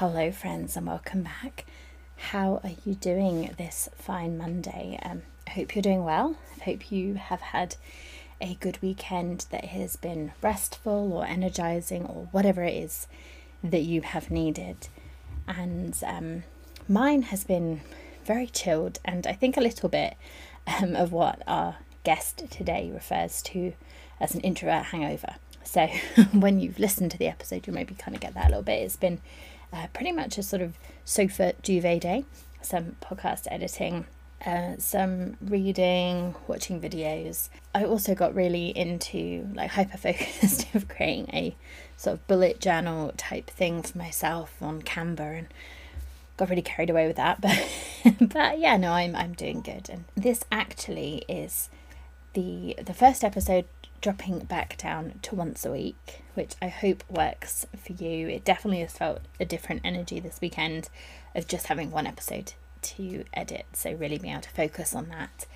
Hello, friends, and welcome back. How are you doing this fine Monday? Um, I hope you're doing well. I hope you have had a good weekend that has been restful or energizing or whatever it is that you have needed. And um, mine has been very chilled and I think a little bit um, of what our guest today refers to as an introvert hangover. So when you've listened to the episode, you'll maybe kind of get that a little bit. It's been uh, pretty much a sort of sofa duvet day, some podcast editing, uh, some reading, watching videos. I also got really into like hyper focused of creating a sort of bullet journal type thing for myself on Canva and got really carried away with that. But but yeah, no, I'm I'm doing good. And this actually is the the first episode dropping back down to once a week, which I hope works for you. It definitely has felt a different energy this weekend of just having one episode to edit. So, really being able to focus on that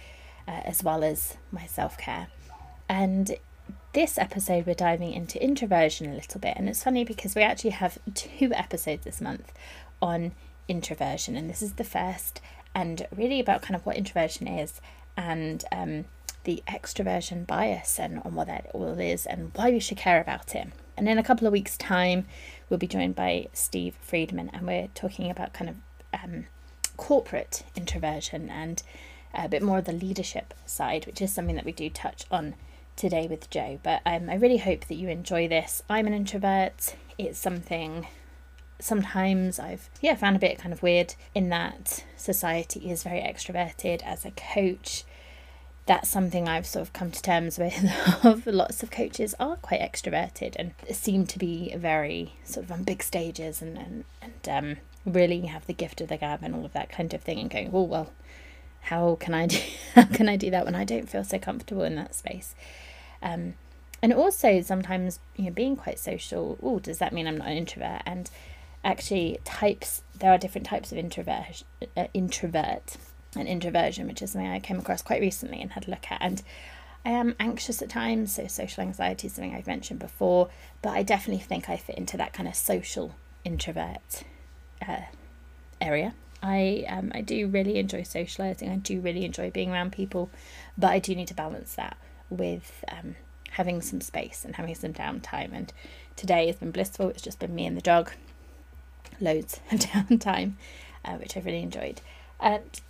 uh, as well as my self care. And this episode, we're diving into introversion a little bit. And it's funny because we actually have two episodes this month on introversion, and this is the first, and really about kind of what introversion is and um, the extroversion bias and on what that all is and why we should care about it. And in a couple of weeks' time, we'll be joined by Steve Friedman, and we're talking about kind of um, corporate introversion and a bit more of the leadership side, which is something that we do touch on today with Joe. But um, I really hope that you enjoy this. I'm an introvert. It's something sometimes I've yeah found a bit kind of weird in that society is very extroverted. As a coach, that's something I've sort of come to terms with. of lots of coaches are quite extroverted and seem to be very sort of on big stages and and and um, really have the gift of the gab and all of that kind of thing. And going, oh well, how can I do how can I do that when I don't feel so comfortable in that space? Um, and also sometimes you know being quite social. Oh, does that mean I'm not an introvert? And actually, types there are different types of introvert uh, introvert and introversion, which is something I came across quite recently and had a look at. And I am anxious at times, so social anxiety is something I've mentioned before, but I definitely think I fit into that kind of social introvert uh, area. I um, I do really enjoy socializing. I do really enjoy being around people, but I do need to balance that with um, having some space and having some downtime. And today has been blissful. It's just been me and the dog, loads of downtime, uh, which I've really enjoyed. And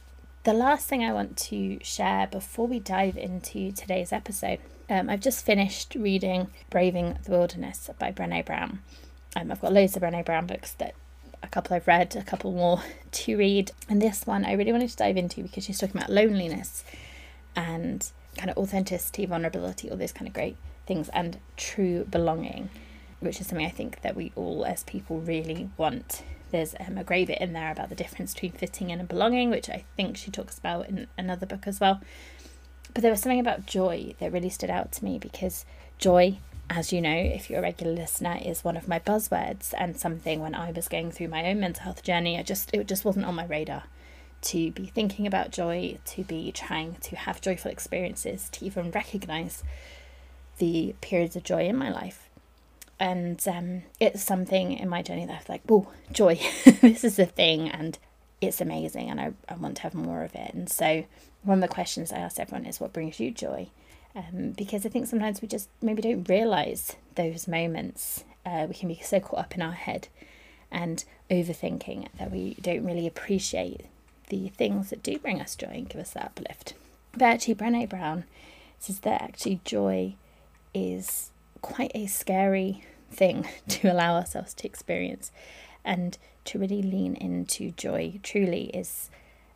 the last thing I want to share before we dive into today's episode, um, I've just finished reading Braving the Wilderness by Brene Brown. Um, I've got loads of Brene Brown books that a couple I've read, a couple more to read. And this one I really wanted to dive into because she's talking about loneliness and kind of authenticity, vulnerability, all those kind of great things, and true belonging, which is something I think that we all as people really want there's um, a great bit in there about the difference between fitting in and belonging, which I think she talks about in another book as well. But there was something about joy that really stood out to me because joy, as you know, if you're a regular listener, is one of my buzzwords and something when I was going through my own mental health journey, I just it just wasn't on my radar to be thinking about joy, to be trying to have joyful experiences, to even recognize the periods of joy in my life and um, it's something in my journey that I've like, oh, joy, this is a thing, and it's amazing, and I, I want to have more of it. And so, one of the questions I ask everyone is, what brings you joy? Um, because I think sometimes we just maybe don't realize those moments. Uh, we can be so caught up in our head and overthinking that we don't really appreciate the things that do bring us joy and give us that uplift. But actually, Brene Brown says that actually joy is quite a scary thing to allow ourselves to experience. And to really lean into joy truly is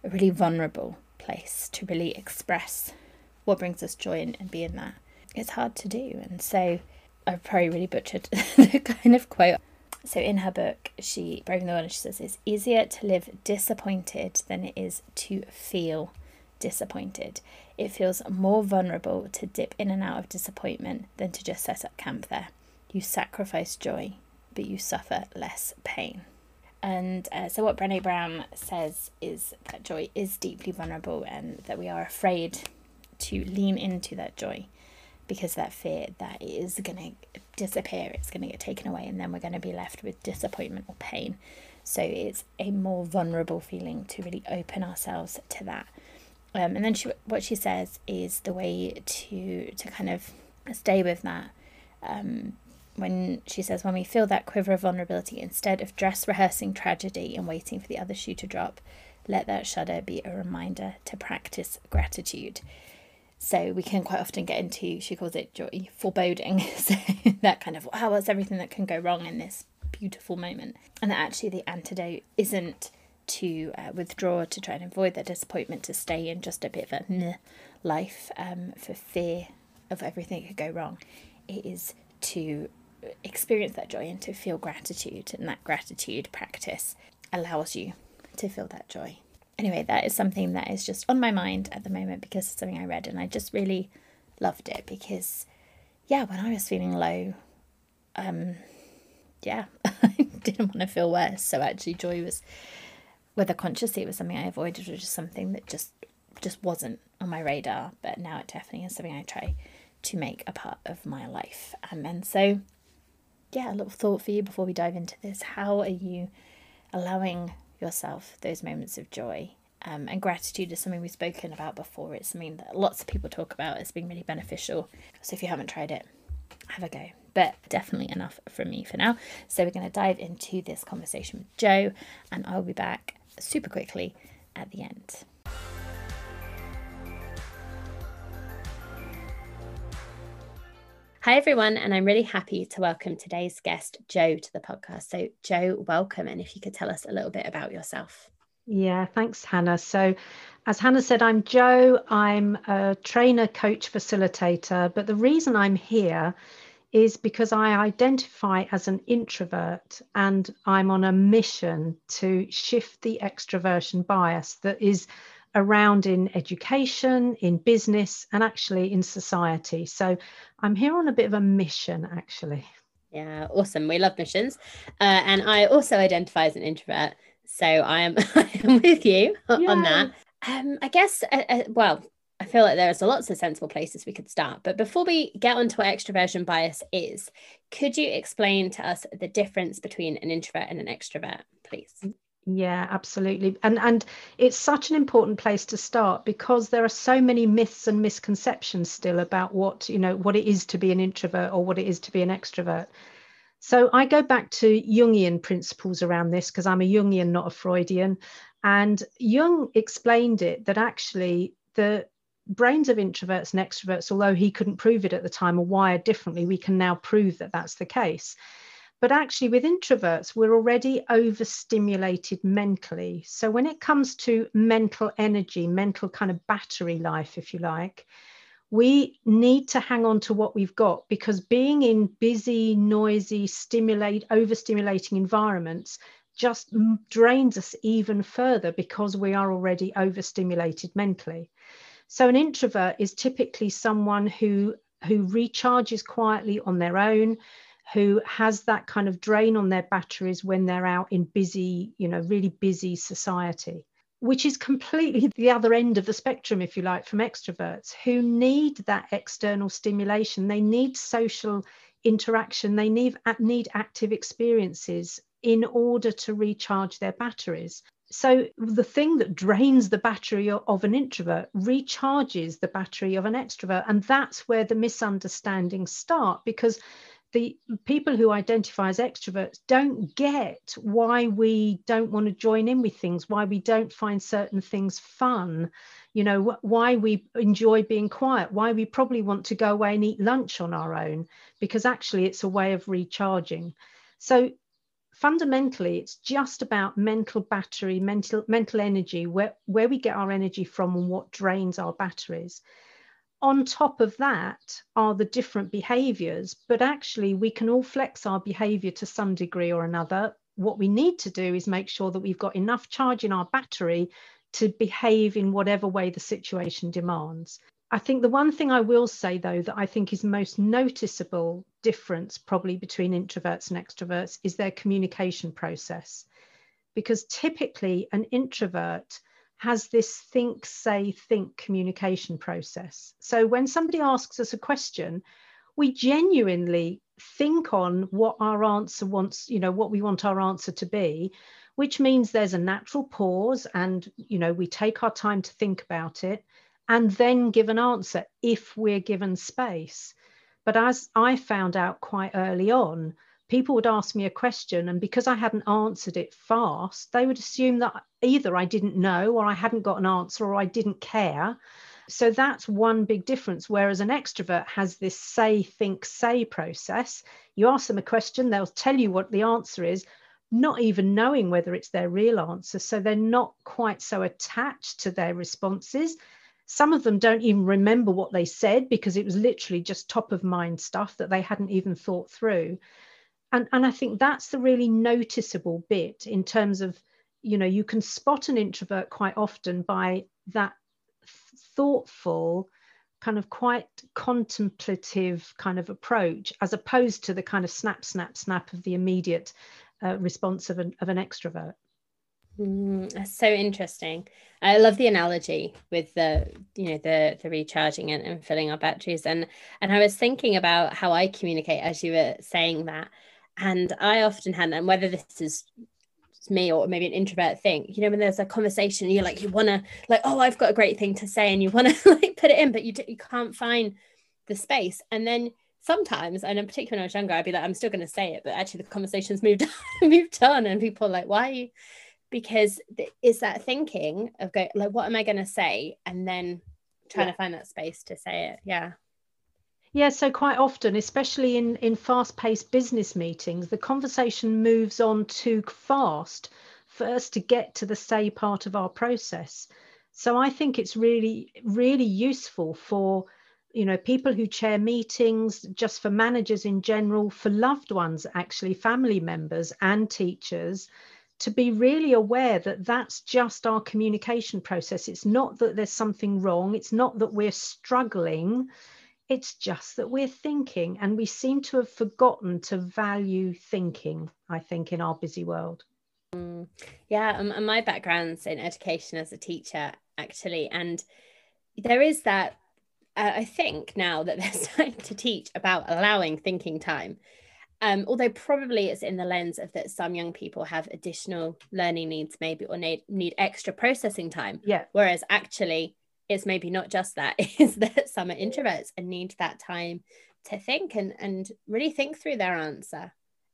a really vulnerable place to really express what brings us joy and, and be in that. It's hard to do. And so I've probably really butchered the kind of quote. So in her book, she Breaking the World, she says it's easier to live disappointed than it is to feel disappointed. It feels more vulnerable to dip in and out of disappointment than to just set up camp there. You sacrifice joy, but you suffer less pain. And uh, so, what Brene Brown says is that joy is deeply vulnerable and that we are afraid to lean into that joy because that fear that it is going to disappear, it's going to get taken away, and then we're going to be left with disappointment or pain. So, it's a more vulnerable feeling to really open ourselves to that. Um, and then she, what she says is the way to to kind of stay with that um, when she says, when we feel that quiver of vulnerability, instead of dress rehearsing tragedy and waiting for the other shoe to drop, let that shudder be a reminder to practice gratitude. So we can quite often get into, she calls it joy, foreboding. So that kind of, wow, what's everything that can go wrong in this beautiful moment? And that actually the antidote isn't to uh, withdraw, to try and avoid that disappointment, to stay in just a bit of a life um, for fear of everything that could go wrong. It is to experience that joy and to feel gratitude, and that gratitude practice allows you to feel that joy. Anyway, that is something that is just on my mind at the moment because it's something I read and I just really loved it because, yeah, when I was feeling low, um, yeah, I didn't want to feel worse. So actually, joy was, whether consciously it was something I avoided or just something that just just wasn't on my radar. But now it definitely is something I try to make a part of my life. Um, and so yeah, a little thought for you before we dive into this. How are you allowing yourself those moments of joy? Um, and gratitude is something we've spoken about before. It's something that lots of people talk about it as being really beneficial. So if you haven't tried it, have a go. But definitely enough from me for now. So we're going to dive into this conversation with Joe, and I'll be back super quickly at the end. Hi, everyone, and I'm really happy to welcome today's guest, Joe, to the podcast. So, Joe, welcome. And if you could tell us a little bit about yourself. Yeah, thanks, Hannah. So, as Hannah said, I'm Joe. I'm a trainer, coach, facilitator. But the reason I'm here is because I identify as an introvert and I'm on a mission to shift the extroversion bias that is around in education, in business, and actually in society. So I'm here on a bit of a mission, actually. Yeah, awesome. We love missions. Uh, and I also identify as an introvert. So I am, I am with you on that. Um, I guess, uh, uh, well, I feel like there's lots of sensible places we could start. But before we get onto what extroversion bias is, could you explain to us the difference between an introvert and an extrovert, please? Yeah, absolutely. And and it's such an important place to start because there are so many myths and misconceptions still about what, you know, what it is to be an introvert or what it is to be an extrovert. So I go back to Jungian principles around this because I'm a Jungian, not a Freudian. And Jung explained it that actually the brains of introverts and extroverts, although he couldn't prove it at the time, are wired differently. We can now prove that that's the case. But actually, with introverts, we're already overstimulated mentally. So when it comes to mental energy, mental kind of battery life, if you like, we need to hang on to what we've got because being in busy, noisy, stimulate, overstimulating environments just drains us even further because we are already overstimulated mentally. So an introvert is typically someone who who recharges quietly on their own, who has that kind of drain on their batteries when they're out in busy, you know, really busy society, which is completely the other end of the spectrum, if you like, from extroverts who need that external stimulation. They need social interaction, they need, need active experiences in order to recharge their batteries. So, the thing that drains the battery of an introvert recharges the battery of an extrovert. And that's where the misunderstandings start because the people who identify as extroverts don't get why we don't want to join in with things, why we don't find certain things fun, you know, why we enjoy being quiet, why we probably want to go away and eat lunch on our own, because actually it's a way of recharging. So fundamentally, it's just about mental battery, mental mental energy, where, where we get our energy from and what drains our batteries. On top of that are the different behaviors, but actually we can all flex our behavior to some degree or another. What we need to do is make sure that we've got enough charge in our battery to behave in whatever way the situation demands. I think the one thing I will say, though, that I think is most noticeable difference probably between introverts and extroverts is their communication process. Because typically, an introvert has this think, say, think communication process. So when somebody asks us a question, we genuinely think on what our answer wants, you know, what we want our answer to be, which means there's a natural pause and, you know, we take our time to think about it and then give an answer if we're given space. But as I found out quite early on, people would ask me a question and because i hadn't answered it fast they would assume that either i didn't know or i hadn't got an answer or i didn't care. So that's one big difference. Whereas an extrovert has this say think say process. You ask them a question they'll tell you what the answer is not even knowing whether it's their real answer. So they're not quite so attached to their responses. Some of them don't even remember what they said because it was literally just top of mind stuff that they hadn't even thought through and and i think that's the really noticeable bit in terms of you know you can spot an introvert quite often by that thoughtful kind of quite contemplative kind of approach as opposed to the kind of snap snap snap of the immediate uh, response of an, of an extrovert. Mm, that's so interesting. I love the analogy with the you know the the recharging and, and filling our batteries. And and i was thinking about how i communicate as you were saying that and I often had, and whether this is me or maybe an introvert thing, you know, when there's a conversation, you're like, you want to, like, oh, I've got a great thing to say, and you want to like put it in, but you, you can't find the space. And then sometimes, and in particular when I was younger, I'd be like, I'm still going to say it, but actually the conversation's moved on, moved on, and people are like, why? you Because it's that thinking of going, like, what am I going to say? And then trying yeah. to find that space to say it. Yeah. Yeah, so quite often, especially in, in fast paced business meetings, the conversation moves on too fast for us to get to the say part of our process. So I think it's really, really useful for you know people who chair meetings just for managers in general for loved ones actually family members and teachers to be really aware that that's just our communication process. It's not that there's something wrong. It's not that we're struggling it's just that we're thinking, and we seem to have forgotten to value thinking, I think, in our busy world. Mm, yeah, and my background's in education as a teacher, actually. And there is that, uh, I think now that there's time to teach about allowing thinking time. Um, although probably it's in the lens of that some young people have additional learning needs, maybe, or need, need extra processing time. Yeah. Whereas actually, it's maybe not just that is that some are introverts and need that time to think and and really think through their answer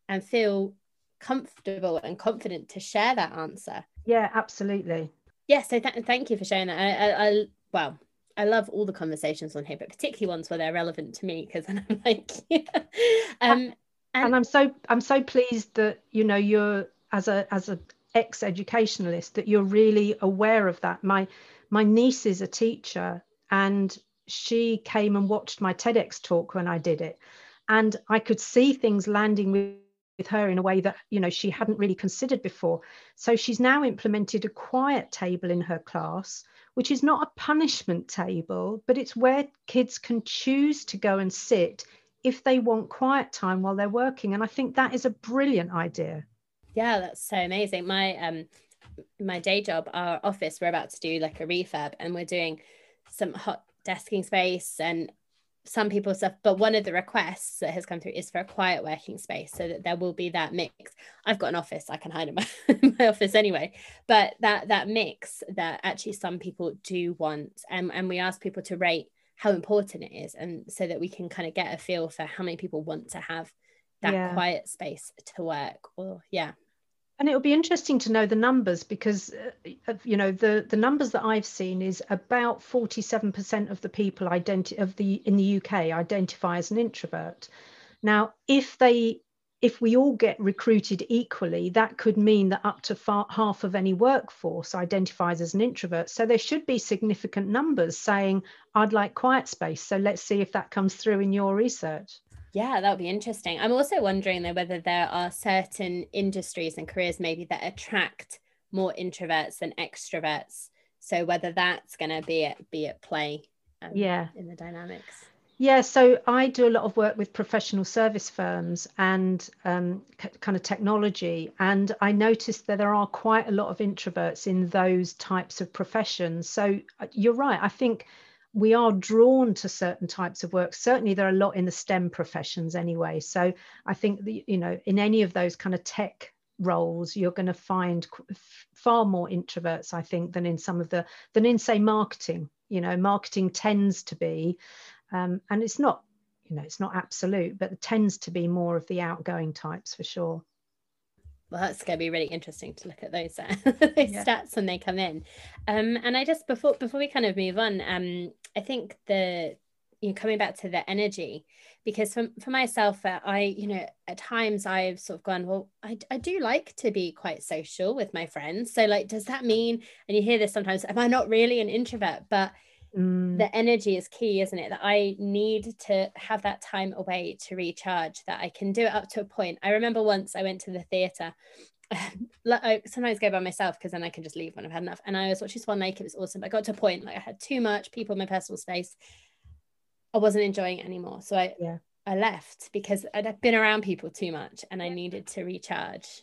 and feel comfortable and confident to share that answer yeah absolutely yeah so th- thank you for sharing that I, I, I well I love all the conversations on here, but particularly ones where they're relevant to me because I'm like, yeah. um, and, and I'm so I'm so pleased that you know you're as a as a ex educationalist that you're really aware of that. My my niece is a teacher and she came and watched my TEDx talk when I did it. And I could see things landing with, with her in a way that, you know, she hadn't really considered before. So she's now implemented a quiet table in her class, which is not a punishment table, but it's where kids can choose to go and sit if they want quiet time while they're working. And I think that is a brilliant idea. Yeah, that's so amazing. My um my day job, our office, we're about to do like a refurb and we're doing some hot desking space and some people stuff. But one of the requests that has come through is for a quiet working space so that there will be that mix. I've got an office, I can hide in my, in my office anyway. But that that mix that actually some people do want. And, and we ask people to rate how important it is and so that we can kind of get a feel for how many people want to have that yeah. quiet space to work or yeah and it'll be interesting to know the numbers because uh, you know the the numbers that I've seen is about 47% of the people identi- of the in the UK identify as an introvert. Now, if they if we all get recruited equally, that could mean that up to far, half of any workforce identifies as an introvert. So there should be significant numbers saying, I'd like quiet space. So let's see if that comes through in your research. Yeah, that would be interesting. I'm also wondering though whether there are certain industries and careers maybe that attract more introverts than extroverts. So whether that's going to be at be at play. Um, yeah. In the dynamics. Yeah, so I do a lot of work with professional service firms and um, c- kind of technology, and I noticed that there are quite a lot of introverts in those types of professions. So uh, you're right. I think we are drawn to certain types of work. Certainly, there are a lot in the STEM professions anyway. So I think that, you know, in any of those kind of tech roles, you're going to find far more introverts, I think, than in some of the than in say marketing. You know, marketing tends to be um, and it's not, you know, it's not absolute, but it tends to be more of the outgoing types for sure. Well, that's going to be really interesting to look at those, uh, those yeah. stats when they come in. Um, and I just before before we kind of move on, um, I think the you know coming back to the energy because for, for myself uh, i you know at times i've sort of gone well I, I do like to be quite social with my friends so like does that mean and you hear this sometimes am i not really an introvert but mm. the energy is key, isn't it? That I need to have that time away to recharge, that I can do it up to a point. I remember once I went to the theatre. I sometimes go by myself because then I can just leave when I've had enough. And I was watching Swan Lake, it was awesome. But I got to a point like I had too much people in my personal space. I wasn't enjoying it anymore. So I yeah. I left because I'd been around people too much and I needed to recharge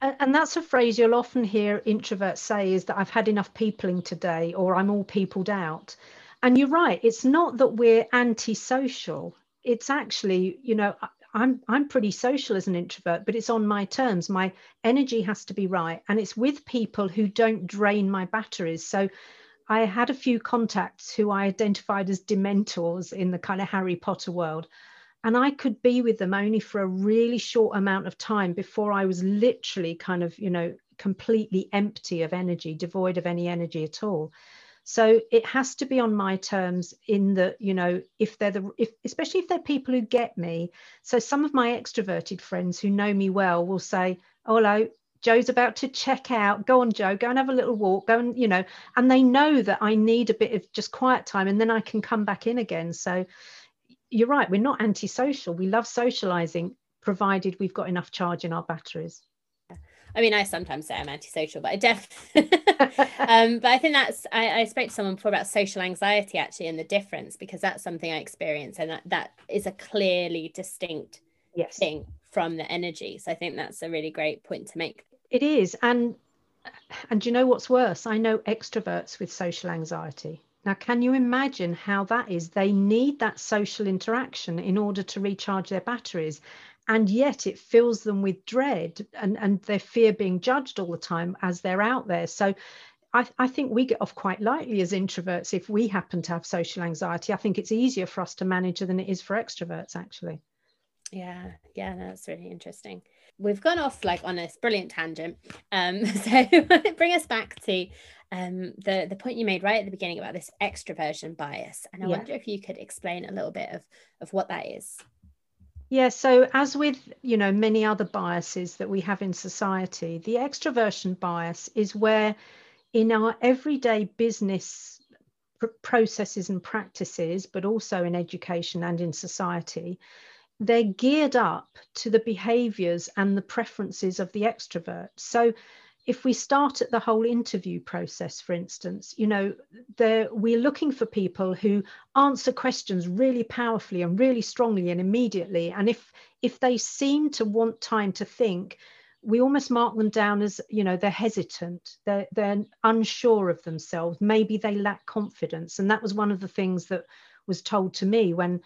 and that's a phrase you'll often hear introverts say is that I've had enough peopling today or I'm all peopled out. And you're right, it's not that we're antisocial. It's actually, you know, I'm I'm pretty social as an introvert, but it's on my terms. My energy has to be right and it's with people who don't drain my batteries. So I had a few contacts who I identified as dementors in the kind of Harry Potter world and I could be with them only for a really short amount of time before I was literally kind of, you know, completely empty of energy, devoid of any energy at all. So it has to be on my terms in that, you know, if they're the, if, especially if they're people who get me. So some of my extroverted friends who know me well will say, oh, hello, Joe's about to check out. Go on, Joe, go and have a little walk. Go and, you know, and they know that I need a bit of just quiet time and then I can come back in again. So you're right, we're not antisocial. We love socializing, provided we've got enough charge in our batteries. I mean, I sometimes say I'm antisocial, but I definitely, um, but I think that's, I, I, spoke to someone before about social anxiety actually and the difference because that's something I experience and that, that is a clearly distinct yes. thing from the energy. So I think that's a really great point to make. It is. And, and you know what's worse? I know extroverts with social anxiety now, can you imagine how that is? They need that social interaction in order to recharge their batteries. And yet it fills them with dread and, and they fear being judged all the time as they're out there. So I, I, think we get off quite lightly as introverts if we happen to have social anxiety. I think it's easier for us to manage than it is for extroverts, actually. Yeah, yeah, that's really interesting. We've gone off like on this brilliant tangent. Um, so bring us back to um, the the point you made right at the beginning about this extroversion bias, and I yeah. wonder if you could explain a little bit of of what that is. Yeah, so as with you know many other biases that we have in society, the extroversion bias is where in our everyday business pr- processes and practices, but also in education and in society, they're geared up to the behaviors and the preferences of the extrovert. So if we start at the whole interview process, for instance, you know, we're looking for people who answer questions really powerfully and really strongly and immediately. And if if they seem to want time to think, we almost mark them down as, you know, they're hesitant, they're they're unsure of themselves, maybe they lack confidence. And that was one of the things that was told to me when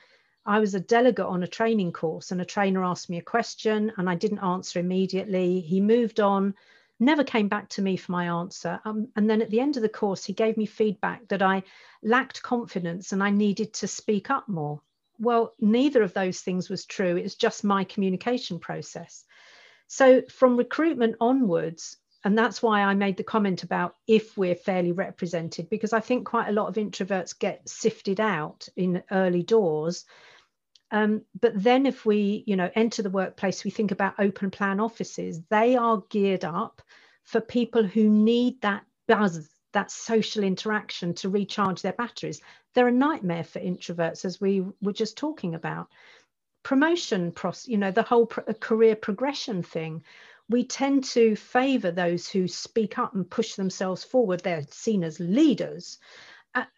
I was a delegate on a training course and a trainer asked me a question and I didn't answer immediately. He moved on never came back to me for my answer. Um, and then at the end of the course, he gave me feedback that I lacked confidence and I needed to speak up more. Well, neither of those things was true. It was just my communication process. So from recruitment onwards, and that's why I made the comment about if we're fairly represented, because I think quite a lot of introverts get sifted out in early doors Um, but then if we, you know, enter the workplace, we think about open plan offices. They are geared up for people who need that buzz, that social interaction to recharge their batteries. They're a nightmare for introverts, as we were just talking about. Promotion, you know, the whole pro- career progression thing. We tend to favor those who speak up and push themselves forward. They're seen as leaders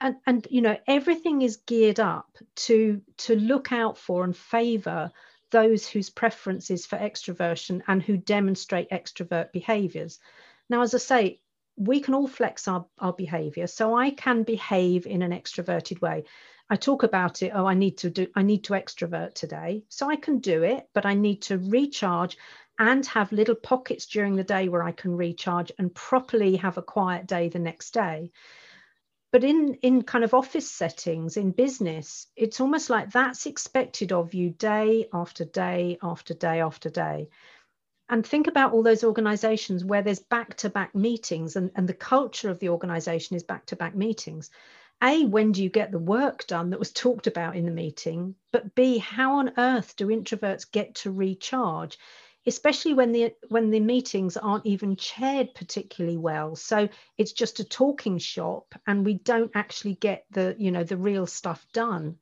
and, and you know everything is geared up to to look out for and favor those whose preference is for extroversion and who demonstrate extrovert behaviors. Now as i say we can all flex our, our behavior so i can behave in an extroverted way. I talk about it oh i need to do i need to extrovert today. So i can do it but i need to recharge and have little pockets during the day where i can recharge and properly have a quiet day the next day but in in kind of office settings in business it's almost like that's expected of you day after day after day after day. And think about all those organizations where there's back-to-back meetings and, and the culture of the organization is back-to-back meetings. A when do you get the work done that was talked about in the meeting? But b how on earth do introverts get to recharge especially when the when the meetings aren't even chaired particularly well. So it's just a talking shop and we don't actually get the you know the real stuff done.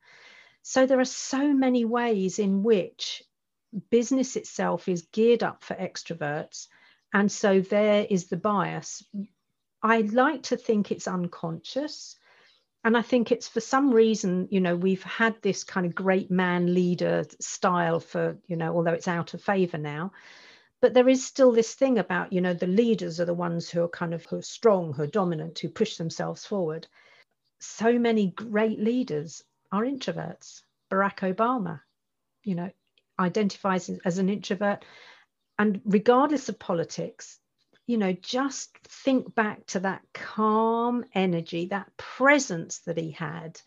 So there are so many ways in which business itself is geared up for extroverts and so there is the bias. I like to think it's unconscious and I think it's for some reason, you know, we've had this kind of great man leader style for, you know, although it's out of favor now. But there is still this thing about, you know, the leaders are the ones who are kind of who are strong, who are dominant, who push themselves forward. So many great leaders are introverts. Barack Obama, you know, identifies as an introvert. And regardless of politics, you know, just think back to that calm energy, that presence that he had.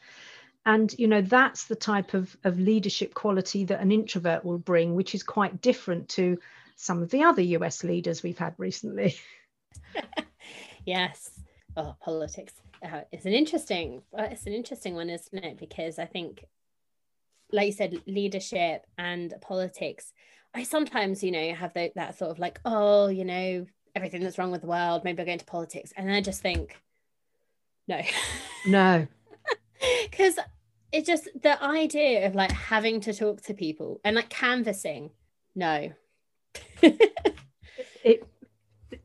And, you know, that's the type of, of leadership quality that an introvert will bring, which is quite different to some of the other US leaders we've had recently. yes. Oh, politics. Uh, it's an interesting, it's an interesting one, isn't it? Because I think, like you said, leadership and politics. I sometimes, you know, have that sort of like, oh, you know, everything that's wrong with the world. Maybe I'll go into politics. And then I just think, no. No. Because it's just the idea of like having to talk to people and like canvassing, no. it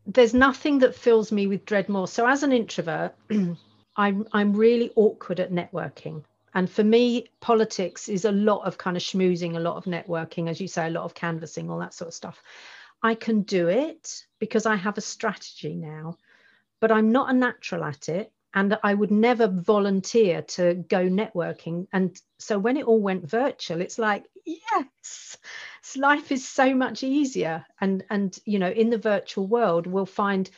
there's nothing that fills me with dread more. So as an introvert, I'm I'm really awkward at networking. And for me, politics is a lot of kind of schmoozing, a lot of networking, as you say, a lot of canvassing, all that sort of stuff. I can do it because I have a strategy now, but I'm not a natural at it. And I would never volunteer to go networking. And so when it all went virtual, it's like, yes, life is so much easier. And, and you know, in the virtual world, we'll find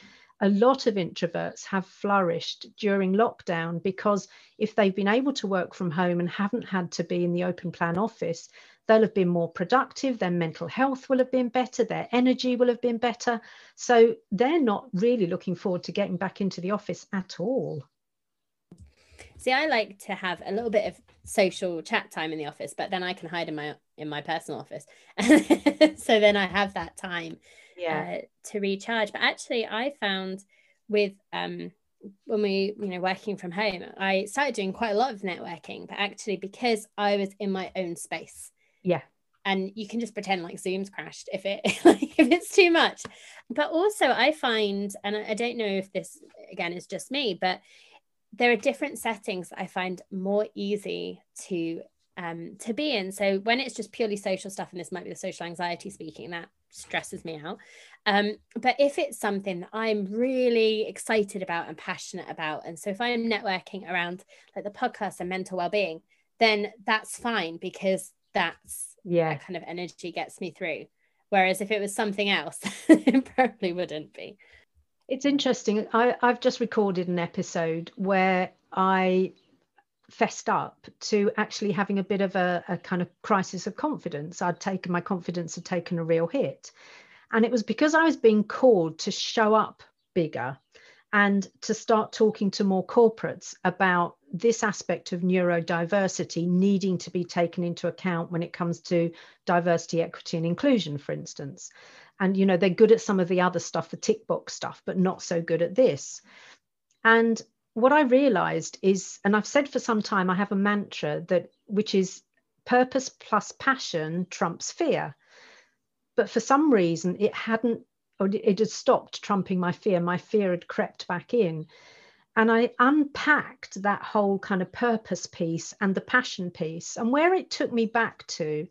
a lot of introverts have flourished during lockdown because if they've been able to work from home and haven't had to be in the open plan office, they'll have been more productive, their mental health will have been better, their energy will have been better. So they're not really looking forward to getting back into the office at all. See, I like to have a little bit of social chat time in the office, but then I can hide in my in my personal office. so then I have that time yeah. Uh, to recharge. But actually, I found with um when we you know working from home i started doing quite a lot of networking but actually because i was in my own space yeah. And you can just pretend like zoom's crashed if it like if it's too much. But also i find and i don't know if this again is just me but there are different settings i find more easy to um to be in. So when it's just purely social stuff and this might be the social anxiety speaking that stresses me out. Um but if it's something that i'm really excited about and passionate about and so if i'm networking around like the podcast and mental well-being then that's fine because that's yeah. that kind of energy gets me through. Whereas if it was something else it probably wouldn't be. It's interesting. I, i've just recorded an episode where i fessed up to actually having a bit of a, a kind of crisis of confidence. I'd taken my confidence had taken a real hit. And it was because i was being called to show up bigger and to start talking to more corporates about this aspect of neurodiversity needing to be taken into account when it comes to diversity, equity, and inclusion, for instance. And, you know, they're good at some of the other stuff, the tick box stuff, but not so good at this. And what I realized is, and I've said for some time, I have a mantra that, which is purpose plus passion trumps fear. But for some reason, it hadn't, or it had stopped trumping my fear. My fear had crept back in. And I unpacked that whole kind of purpose piece and the passion piece. And where it took me back to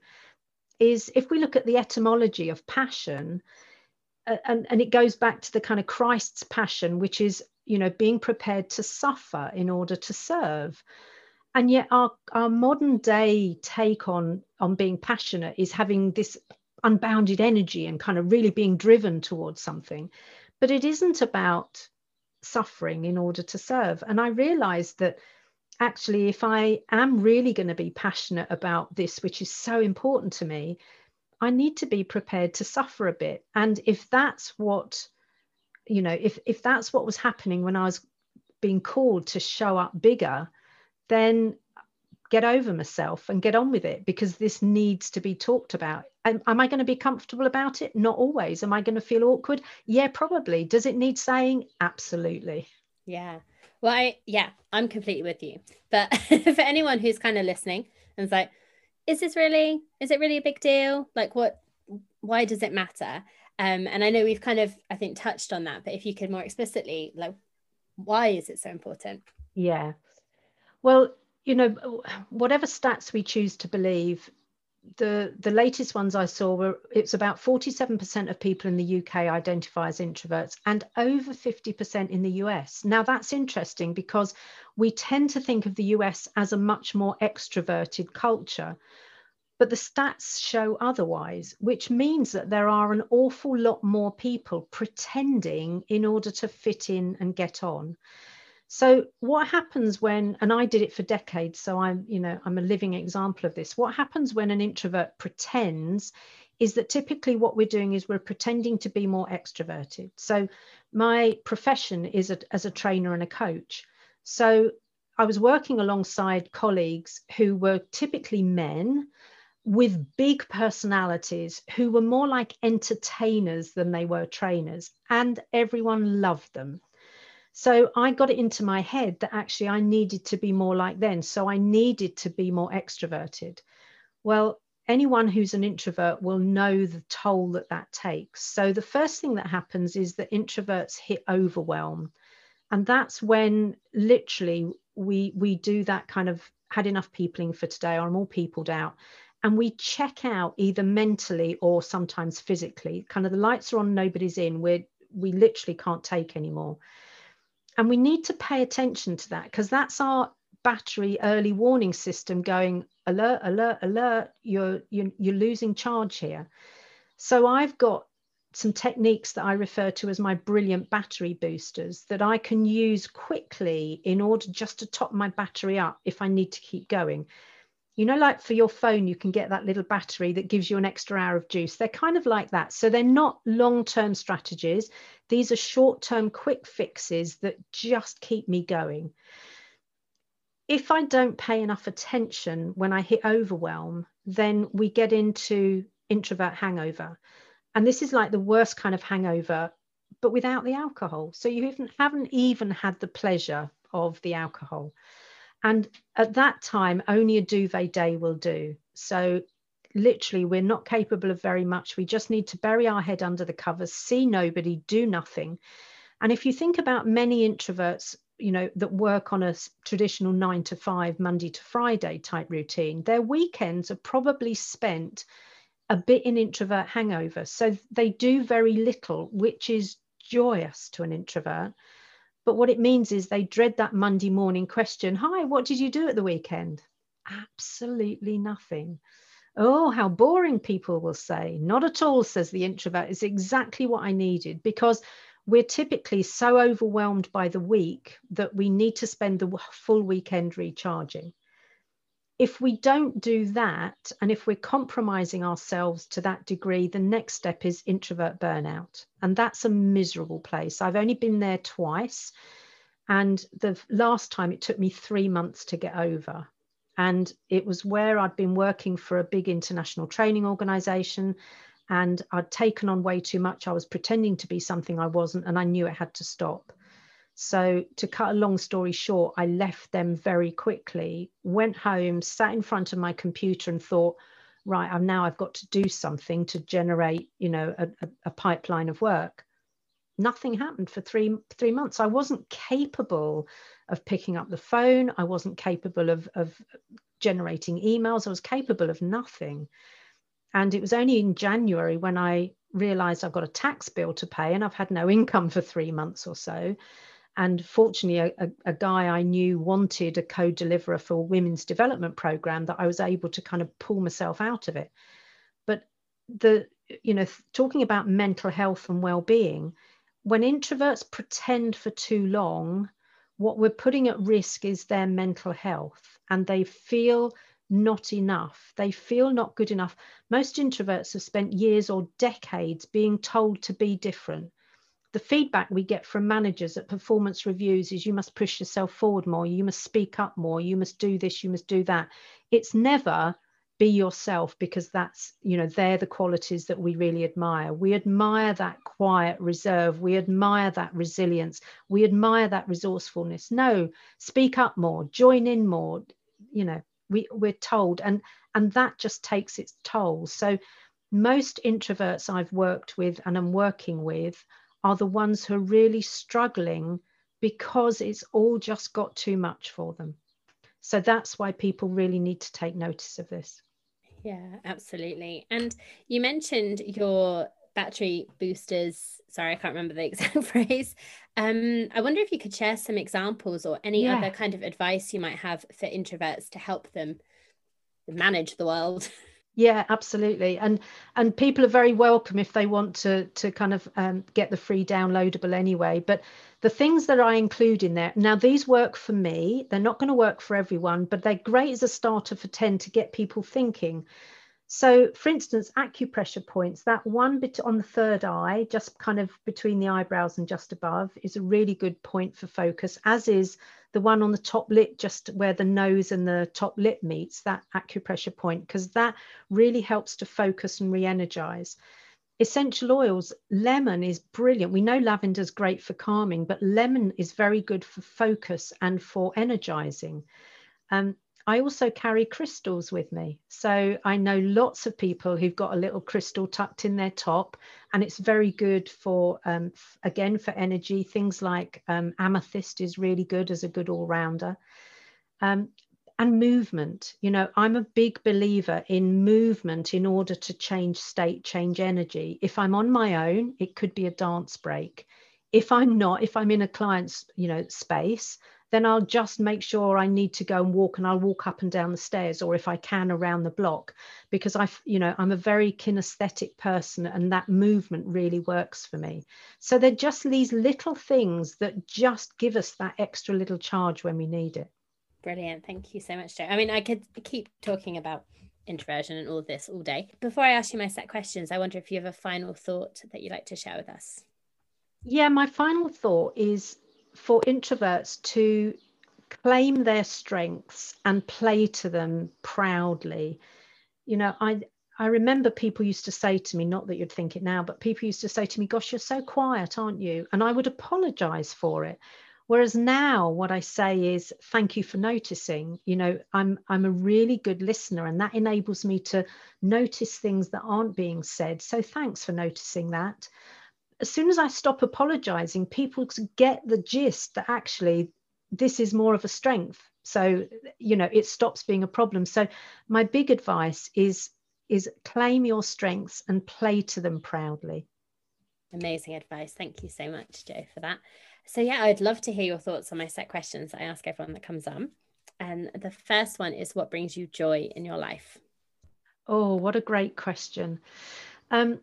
is if we look at the etymology of passion, and, and it goes back to the kind of Christ's passion, which is, you know, being prepared to suffer in order to serve. And yet our, our modern day take on, on being passionate is having this unbounded energy and kind of really being driven towards something. But it isn't about suffering in order to serve. And I realized that actually, if I am really going to be passionate about this, which is so important to me, I need to be prepared to suffer a bit. And if that's what, you know, if if that's what was happening when I was being called to show up bigger, then get over myself and get on with it because this needs to be talked about. Am, am I going to be comfortable about it? Not always. Am I going to feel awkward? Yeah, probably. Does it need saying? Absolutely. Yeah. Well, I, yeah, I'm completely with you. But for anyone who's kind of listening and is like, is this really, is it really a big deal? Like, what, why does it matter? Um, and I know we've kind of, I think, touched on that, but if you could more explicitly, like, why is it so important? Yeah. Well, you know, whatever stats we choose to believe, the the latest ones I saw were it's about 47% of people in the UK identify as introverts and over 50% in the US. Now that's interesting because we tend to think of the US as a much more extroverted culture. But the stats show otherwise, which means that there are an awful lot more people pretending in order to fit in and get on. So what happens when, and I did it for decades, so I'm, you know, I'm a living example of this. What happens when an introvert pretends is that typically what we're doing is we're pretending to be more extroverted. So my profession is a, as a trainer and a coach. So I was working alongside colleagues who were typically men with big personalities who were more like entertainers than they were trainers, and everyone loved them. So I got it into my head that actually I needed to be more like them. So I needed to be more extroverted. Well, anyone who's an introvert will know the toll that that takes. So the first thing that happens is that introverts hit overwhelm. And that's when literally we we do that kind of had enough peopling for today or I'm all peopled out and we check out either mentally or sometimes physically kind of the lights are on nobody's in We're we literally can't take anymore and we need to pay attention to that because that's our battery early warning system going alert alert alert you're, you're you're losing charge here. So i've got some techniques that i refer to as my brilliant battery boosters that i can use quickly in order just to top my battery up if i need to keep going you know, like for your phone, you can get that little battery that gives you an extra hour of juice. They're kind of like that. So they're not long term strategies. These are short term quick fixes that just keep me going. If I don't pay enough attention when I hit overwhelm, then we get into introvert hangover. And this is like the worst kind of hangover, but without the alcohol. So you haven't, haven't even had the pleasure of the alcohol. And at that time, only a duvet day will do. So literally, we're not capable of very much. We just need to bury our head under the covers, see nobody, do nothing. And if you think about many introverts, you know, that work on a traditional nine to five, Monday to Friday type routine, their weekends are probably spent a bit in introvert hangover. So they do very little, which is joyous to an introvert. But what it means is they dread that Monday morning question Hi, what did you do at the weekend? Absolutely nothing. Oh, how boring, people will say. Not at all, says the introvert. It's exactly what I needed because we're typically so overwhelmed by the week that we need to spend the full weekend recharging if we don't do that, and if we're compromising ourselves to that degree, the next step is introvert burnout. And that's a miserable place. I've only been there twice. And the last time it took me three months to get over. And it was where I'd been working for a big international training organization and I'd taken on way too much. I was pretending to be something I wasn't, and I knew it had to stop. So, to cut a long story short, I left them very quickly, went home, sat in front of my computer, and thought, right, I'm now I've got to do something to generate, you know, a, a, pipeline of work. Nothing happened for three three months. I wasn't capable of picking up the phone. I wasn't capable of of generating emails. I was capable of nothing. And it was only in january when i realized i've got a tax bill to pay and i've had no income for three months or so and fortunately a, a, guy i knew wanted a co-deliverer for a women's development program that i was able to kind of pull myself out of it but the you know talking about mental health and well-being when introverts pretend for too long, what we're putting at risk is their mental health and they feel not enough. They feel not good enough. Most introverts have spent years or decades being told to be different. The feedback we get from managers at performance reviews is you must push yourself forward more, you must speak up more, you must do this, you must do that. It's never be yourself because that's you know they're the qualities that we really admire. We admire that quiet reserve. We admire that resilience. We admire that resourcefulness. No speak up more join in more you know we we're told and and that just takes its toll. So most introverts i've worked with and i'm working with are the ones who are really struggling because it's all just got too much for them so that's why people really need to take notice of this yeah, absolutely. And you mentioned your battery boosters. Sorry, I can't remember the exact phrase. Um, I wonder if you could share some examples or any yeah. other kind of advice you might have for introverts to help them manage the world. Yeah, absolutely. And and people are very welcome if they want to to kind of um, get the free downloadable anyway. But the things that I include in there now, these work for me. They're not going to work for everyone, but they're great as a starter for ten to get people thinking. So, for instance, acupressure points, that one bit on the third eye, just kind of between the eyebrows and just above, is a really good point for focus, as is the one on the top lip, just where the nose and the top lip meets, that acupressure point, because that really helps to focus and re energize. Essential oils, lemon is brilliant. We know lavender is great for calming, but lemon is very good for focus and for energizing. Um, I also carry crystals with me. So I know lots of people who've got a little crystal tucked in their top, and it's very good for, um, again, for energy. Things like um, amethyst is really good as a good all rounder. Um, and movement. You know, I'm a big believer in movement in order to change state, change energy. If I'm on my own, it could be a dance break. If I'm not, if I'm in a client's, you know, space, then I'll just make sure I need to go and walk and I'll walk up and down the stairs or if I can around the block because I you know I'm a very kinesthetic person and that movement really works for me. So they're just these little things that just give us that extra little charge when we need it. Brilliant. Thank you so much, Jo. I mean, I could keep talking about introversion and all of this all day. Before I ask you my set questions, I wonder if you have a final thought that you'd like to share with us. Yeah, my final thought is for introverts to claim their strengths and play to them proudly. You know, I I remember people used to say to me, not that you'd think it now, but people used to say to me, Gosh, you're so quiet, aren't you? And I would apologize for it. Whereas now what I say is thank you for noticing. You know, I'm I'm a really good listener and that enables me to notice things that aren't being said. So thanks for noticing that as soon as I stop apologizing, people get the gist that actually this is more of a strength. So, you know, it stops being a problem. So, my big advice is is claim your strengths and play to them proudly. Amazing advice. Thank you so much, Jo, for that. So, yeah, I'd love to hear your thoughts on my set questions I ask everyone that comes on. And the first one is what brings you joy in your life? Oh, what a great question. Um,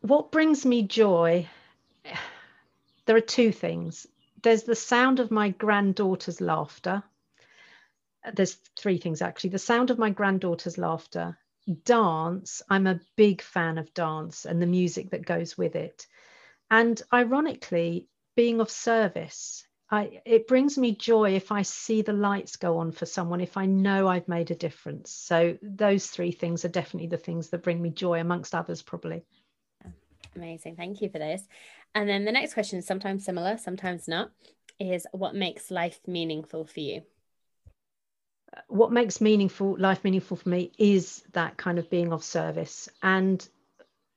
what brings me joy there are two things. There's the sound of my granddaughter's laughter. There's three things actually. The sound of my granddaughter's laughter, dance. I'm a big fan of dance and the music that goes with it. And ironically, being of service. I, it brings me joy if I see the lights go on for someone, if I know I've made a difference. So those three things are definitely the things that bring me joy, amongst others, probably. Amazing. Thank you for this. And then the next question sometimes similar, sometimes not, is what makes life meaningful for you? What makes meaningful life meaningful for me is that kind of being of service. And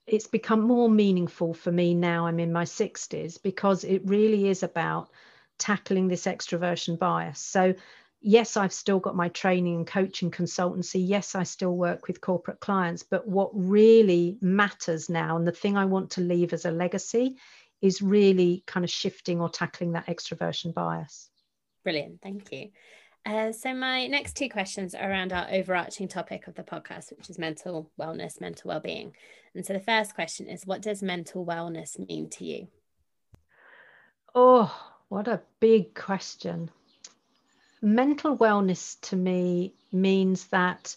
it's become more meaningful for me now I'm in my 60s because it really is about tackling this extroversion bias. So, yes, I've still got my training and coaching consultancy. Yes, I still work with corporate clients. But what really matters now, and the thing I want to leave as a legacy, is really kind of shifting or tackling that extroversion bias. Brilliant. Thank you. Uh, so, my next two questions are around our overarching topic of the podcast, which is mental wellness, mental well being. And so, the first question is What does mental wellness mean to you? Oh, what a big question. Mental wellness to me means that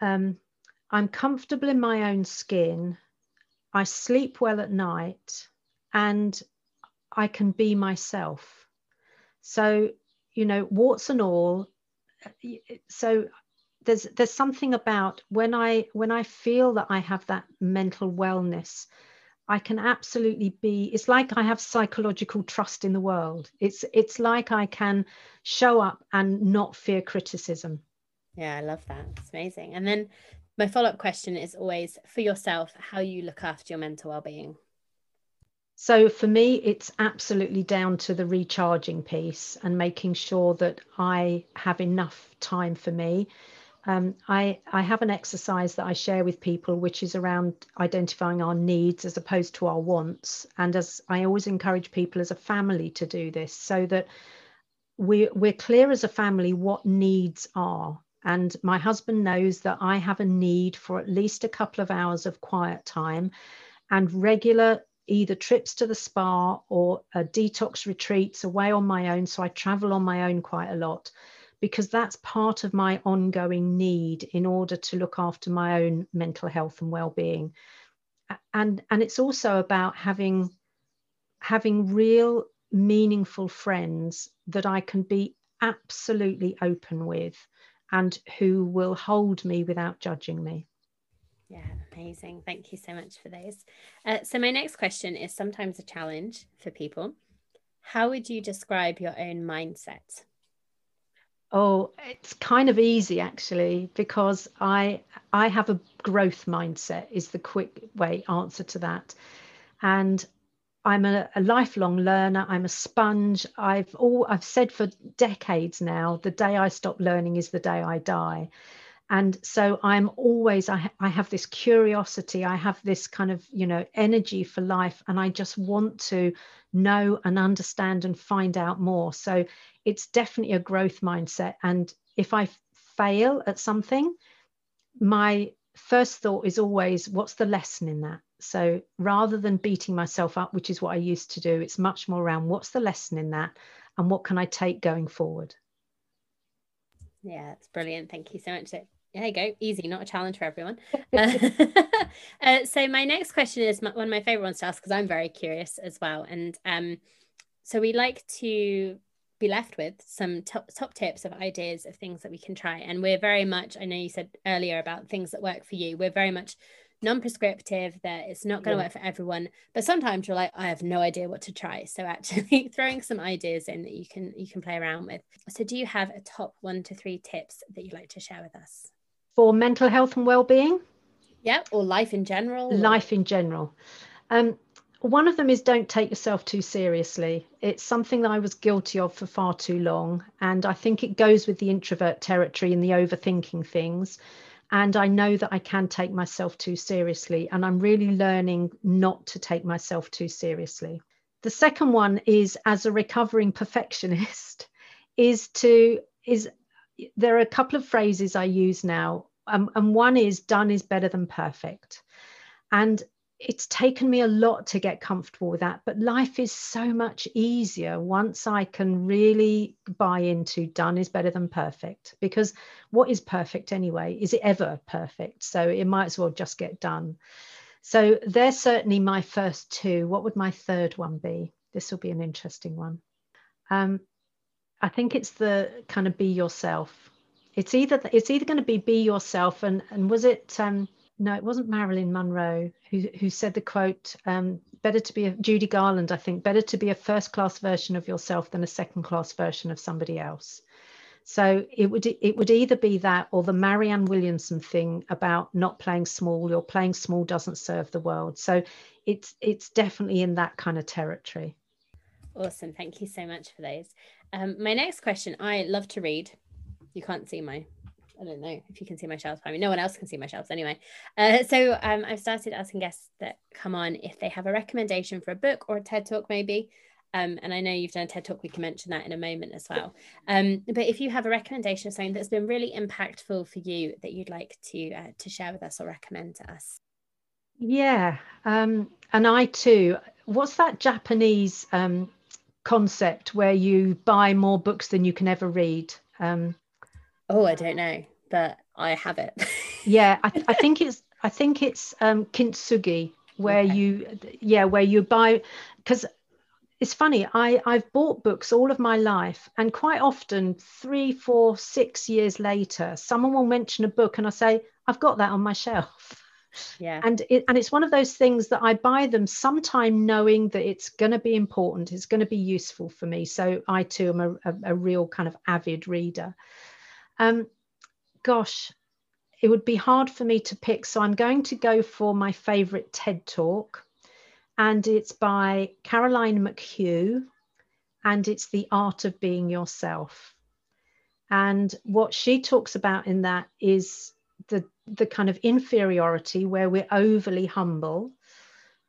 um, I'm comfortable in my own skin, I sleep well at night, and I can be myself. So, you know, warts and all. So there's there's something about when I when I feel that I have that mental wellness, I can absolutely be, it's like I have psychological trust in the world. It's it's like I can show up and not fear criticism. Yeah, I love that. It's amazing. And then my follow-up question is always for yourself, how you look after your mental well-being. So for me, it's absolutely down to the recharging piece and making sure that I have enough time for me um, I, I have an exercise that I share with people, which is around identifying our needs as opposed to our wants. And as I always encourage people as a family to do this, so that we, we're clear as a family what needs are. And my husband knows that I have a need for at least a couple of hours of quiet time and regular either trips to the spa or uh, detox retreats away on my own. So I travel on my own quite a lot because that's part of my ongoing need in order to look after my own mental health and well-being and and it's also about having having real meaningful friends that I can be absolutely open with and who will hold me without judging me. Yeah, amazing. Thank you so much for those. Uh, so, my next question is sometimes a challenge for people. How would you describe your own mindset? Oh, it's kind of easy actually because I I have a growth mindset is the quick way answer to that. And I'm a, a, lifelong learner. I'm a sponge. I've all I've said for decades now, the day I stop learning is the day I die. And so I'm always I, I have this curiosity. I have this kind of you know energy for life, and I just want to know and understand and find out more. So it's definitely a growth mindset. And if I fail at something, my first thought is always, what's the lesson in that? So rather than beating myself up, which is what I used to do, it's much more around what's the lesson in that and what can I take going forward? Yeah, that's brilliant. Thank you so much. There you go. Easy, not a challenge for everyone. uh, uh, so my next question is my, one of my favorite ones to ask because I'm very curious as well. And um, so we like to be left with some top, top tips of ideas of things that we can try. And we're very much, I know you said earlier about things that work for you. We're very much non-prescriptive that it's not going to yeah. work for everyone but sometimes you're like i have no idea what to try so actually throwing some ideas in that you can you can play around with so do you have a top one to three tips that you'd like to share with us for mental health and well-being yeah or life in general life in general um, one of them is don't take yourself too seriously. It's something that I was guilty of for far too long. And I think it goes with the introvert territory and the overthinking things. And I know that I can take myself too seriously. And I'm really learning not to take myself too seriously. The second one is as a recovering perfectionist, is to, is there are a couple of phrases I use now. Um, and one is done is better than perfect. And it's taken me a lot to get comfortable with that but life is so much easier once i can really buy into done is better than perfect because what is perfect anyway? Is it ever perfect? So it might as well just get done. So they're certainly my first two. What would my third one be? This will be an interesting one. Um, I think it's the kind of be yourself. It's either it's either going to be be yourself and and was it um, no it wasn't Marilyn Monroe who who said the quote um, better to be a Judy Garland I think better to be a first class version of yourself than a second class version of somebody else. So it would it would either be that or the Marianne Williamson thing about not playing small or playing small doesn't serve the world. So it's it's definitely in that kind of territory. Awesome. Thank you so much for those. Um, my next question I love to read. You can't see my, I don't know if you can see my shelves. I mean, no one else can see my shelves anyway. Uh, so um, I've started asking guests that come on if they have a recommendation for a book or a TED talk, maybe. Um, and I know you've done a TED talk, we can mention that in a moment as well. Um, but if you have a recommendation of something that's been really impactful for you that you'd like to uh, to share with us or recommend to us. Yeah, um, and I too. What's that Japanese um, concept where you buy more books than you can ever read. Um, oh, I don't know, but I have it. yeah, I, I, think it's I think it's um, kintsugi where okay. you yeah where you buy because it's funny I I've bought books all of my life and quite often three four six years later someone will mention a book and I say I've got that on my shelf yeah. And it and it's one of those things that i buy them sometime knowing that it's going to be important it's going to be useful for me. So i too am a, a, a real kind of avid reader. Um gosh it would be hard for me to pick so i'm going to go for my favorite ted talk and it's by caroline mchugh and it's the art of being yourself. And what she talks about in that is the the kind of inferiority where we're overly humble,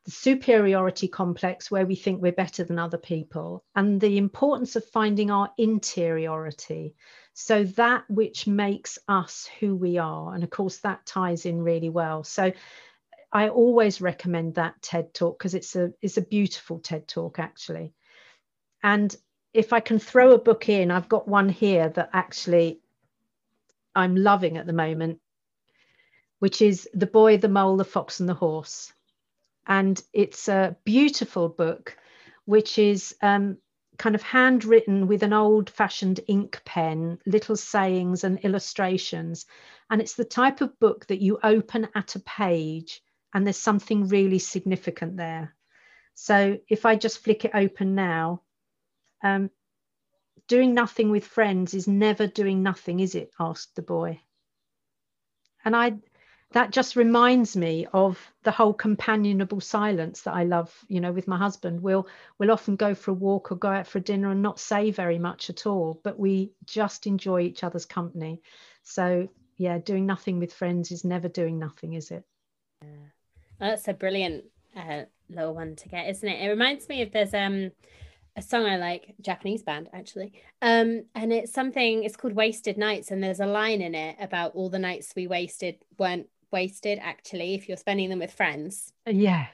the superiority complex where we think we're better than other people, and the importance of finding our interiority. So, that which makes us who we are. And of course, that ties in really well. So, I always recommend that TED talk because it's a it's a beautiful TED talk actually. And if I can throw a book in, I've got one here that actually I'm loving at the moment which is The Boy, the Mole, the Fox, and the Horse. And it's a beautiful book, which is um, kind of handwritten with an old fashioned ink pen, little sayings and illustrations. And it's the type of book that you open at a page and there's something really significant there. So if I just flick it open now, um, doing nothing with friends is never doing nothing, is it? asked the boy. And I, that just reminds me of the whole companionable silence that I love, you know, with my husband. We'll we'll often go for a walk or go out for a dinner and not say very much at all, but we just enjoy each other's company. So yeah, doing nothing with friends is never doing nothing, is it? Yeah. that's a brilliant uh, little one to get, isn't it? It reminds me of there's um a song I like, Japanese band actually. Um, and it's something, it's called Wasted Nights, and there's a line in it about all the nights we wasted weren't wasted actually if you're spending them with friends. Yeah.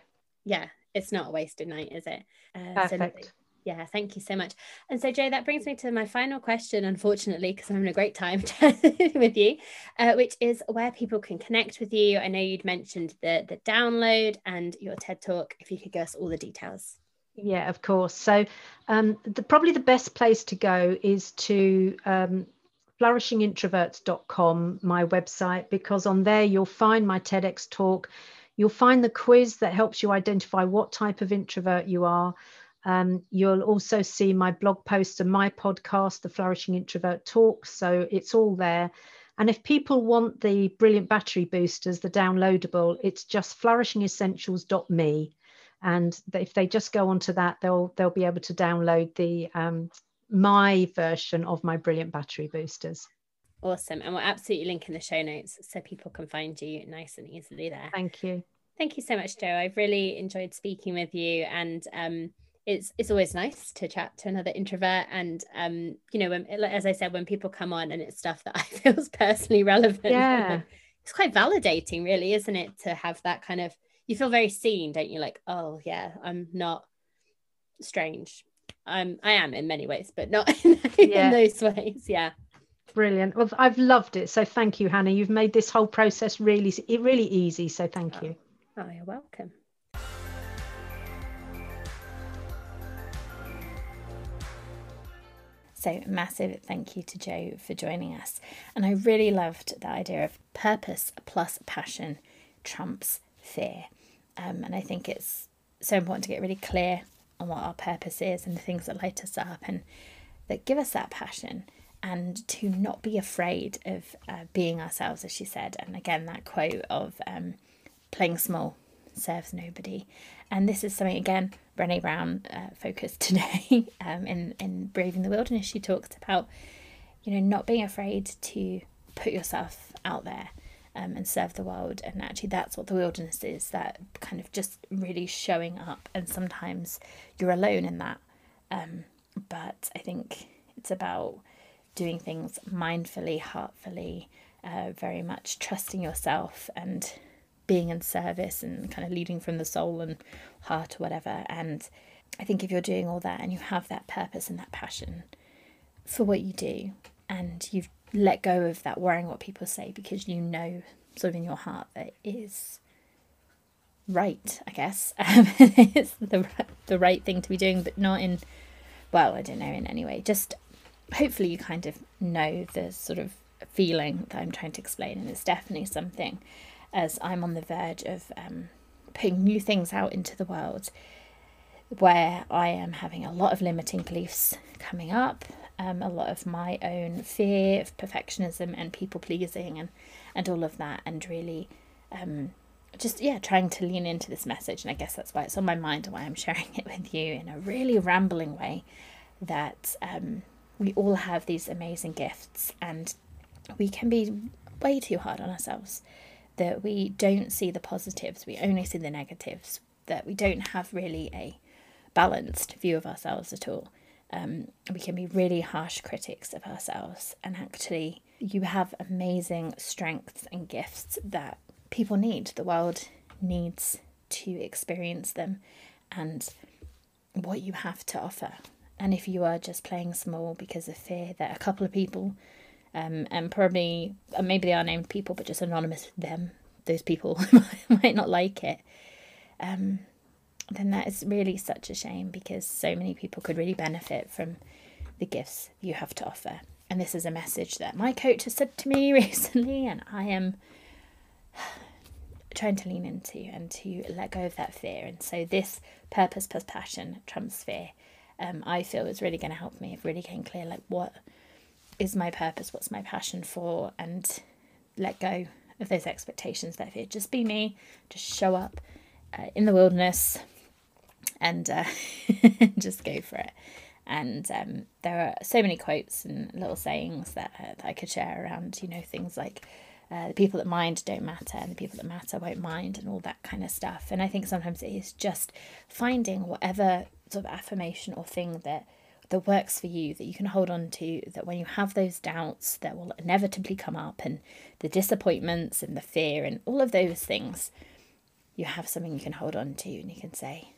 Yeah, it's not a wasted night, is it? Uh, Perfect. So, yeah, thank you so much. And so, Jo, that brings me to my final question, unfortunately, because I'm having a great time with you, uh, which is where people can connect with you. I know you'd mentioned the the download and your TED talk. If you could give us all the details. Yeah, of course. So, um, the, probably the best place to go is to um, flourishingintroverts.com, my website, because on there you'll find my TEDx talk. You'll find the quiz that helps you identify what type of introvert you are. Um, you'll also see my blog post and my podcast, The Flourishing Introvert Talk. So it's all there. And if people want the brilliant battery boosters, the downloadable, it's just flourishingessentials.me. And if they just go onto that, they'll they'll be able to download the um, my version of my brilliant battery boosters. Awesome. And we'll absolutely link in the show notes so people can find you nice and easily there. Thank you. Thank you so much, Jo. I've really enjoyed speaking with you and um, it's it's always nice to chat to another introvert and um, you know when, as I said when people come on and it's stuff that I feel is personally relevant. Yeah. It's quite validating really, isn't it, to have that kind of you feel very seen, don't you? Like, oh yeah, I'm not strange I'm I am in many ways, but not in, yeah. in those ways. Yeah. Brilliant. Well, I've loved it. So thank you, Hannah. You've made this whole process really, really easy. So thank oh. you. Oh, you're welcome. So, massive thank you to Jo for joining us. And I really loved the idea of purpose plus passion trumps fear. Um, and I think it's so important to get really clear on what our purpose is and the things that light us up and that give us that passion and to not be afraid of uh, being ourselves, as she said. And again, that quote of um, playing small serves nobody. And this is something, again, Brene Brown uh, focused today um, in, in Braving the Wilderness. She talks about, you know, not being afraid to put yourself out there um, and serve the world. And actually, that's what the wilderness is that kind of just really showing up. And sometimes you're alone in that. Um, but I think it's about doing things mindfully, heartfully, uh, very much trusting yourself and being in service and kind of leading from the soul and heart or whatever. And I think if you're doing all that and you have that purpose and that passion for what you do, and you've let go of that worrying what people say because you know, sort of in your heart, that it is right, I guess. Um, it's the, the right thing to be doing, but not in, well, I don't know, in any way. Just hopefully you kind of know the sort of feeling that I'm trying to explain, and it's definitely something as I'm on the verge of um, putting new things out into the world where I am having a lot of limiting beliefs coming up, um, a lot of my own fear of perfectionism and people pleasing and, and all of that, and really um, just, yeah, trying to lean into this message. And I guess that's why it's on my mind and why I'm sharing it with you in a really rambling way that um, we all have these amazing gifts and we can be way too hard on ourselves that we don't see the positives, we only see the negatives, that we don't have really a balanced view of ourselves at all. Um, we can be really harsh critics of ourselves, and actually, you have amazing strengths and gifts that people need. The world needs to experience them, and what you have to offer. And if you are just playing small because of fear that a couple of people um, and probably uh, maybe they are named people, but just anonymous them. Those people might not like it. Um, then that is really such a shame because so many people could really benefit from the gifts you have to offer. And this is a message that my coach has said to me recently, and I am trying to lean into and to let go of that fear. And so, this purpose plus passion trumps fear, um, I feel is really going to help me of really getting clear like what is my purpose, what's my passion for, and let go of those expectations that fear. just be me, just show up uh, in the wilderness and uh, just go for it. And um, there are so many quotes and little sayings that, uh, that I could share around, you know, things like uh, the people that mind don't matter and the people that matter won't mind and all that kind of stuff. And I think sometimes it is just finding whatever sort of affirmation or thing that that works for you that you can hold on to that when you have those doubts that will inevitably come up and the disappointments and the fear and all of those things you have something you can hold on to and you can say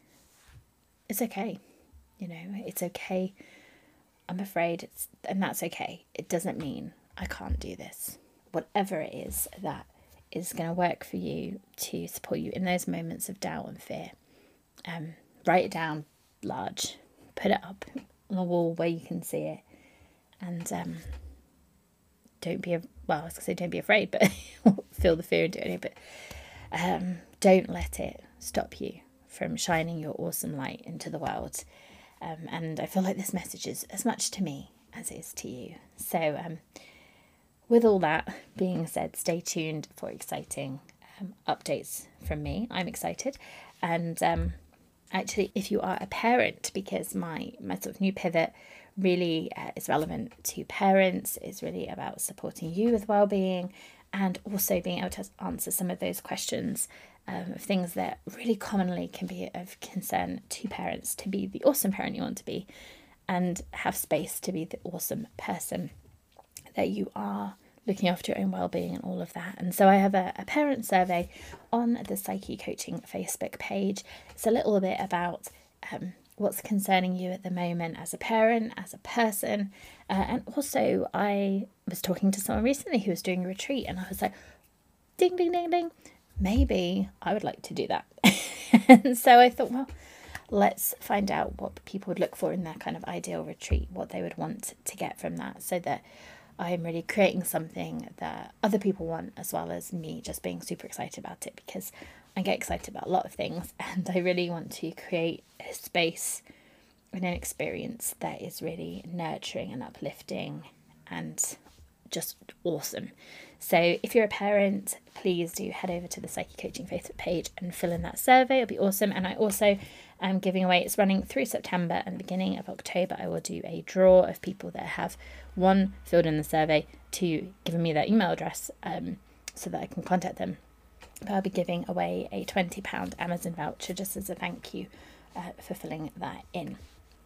it's okay you know it's okay i'm afraid it's and that's okay it doesn't mean i can't do this whatever it is that is going to work for you to support you in those moments of doubt and fear um, write it down large put it up on the wall where you can see it. And um, don't be, well, I was going to say don't be afraid, but feel the fear and do it. But um, don't let it stop you from shining your awesome light into the world. Um, and I feel like this message is as much to me as it is to you. So, um, with all that being said, stay tuned for exciting um, updates from me. I'm excited. And um, actually if you are a parent because my my sort of new pivot really uh, is relevant to parents is really about supporting you with well-being and also being able to answer some of those questions um, of things that really commonly can be of concern to parents to be the awesome parent you want to be and have space to be the awesome person that you are looking after your own well-being and all of that. And so i have a, a parent survey on the psyche coaching facebook page. It's a little bit about um, what's concerning you at the moment as a parent as a person. Uh, and also i was talking to someone recently who was doing a retreat and i was like ding ding ding ding maybe i would like to do that and so i thought well let's find out what people would look for in their kind of ideal retreat, what they would want to get from that, so that I'm really creating something that other people want as well as me just being super excited about it because I get excited about a lot of things and I really want to create a space and an experience that is really nurturing and uplifting and just awesome. So if you're a parent, please do head over to the Psyche Coaching Facebook page and fill in that survey. It'll be awesome. And I also am giving away, it's running through September and the beginning of October. I will do a draw of people that have one filled in the survey, two given me their email address um, so that I can contact them. But I'll be giving away a £20 Amazon voucher just as a thank you uh, for filling that in.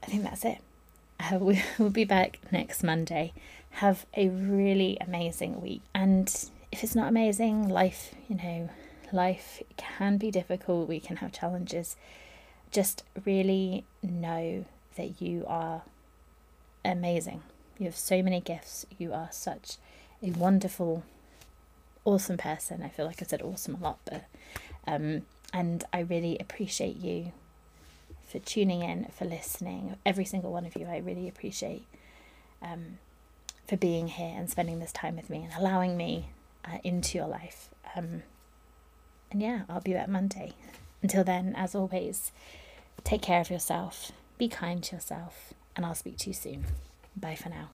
I think that's it. Uh, we will be back next Monday have a really amazing week. And if it's not amazing, life, you know, life can be difficult, we can have challenges. Just really know that you are amazing. You have so many gifts. You are such a wonderful, awesome person. I feel like I said awesome a lot, but um, and I really appreciate you for tuning in, for listening. Every single one of you, I really appreciate. Um, for being here and spending this time with me and allowing me uh, into your life. Um, and yeah, I'll be back Monday. Until then, as always, take care of yourself, be kind to yourself, and I'll speak to you soon. Bye for now.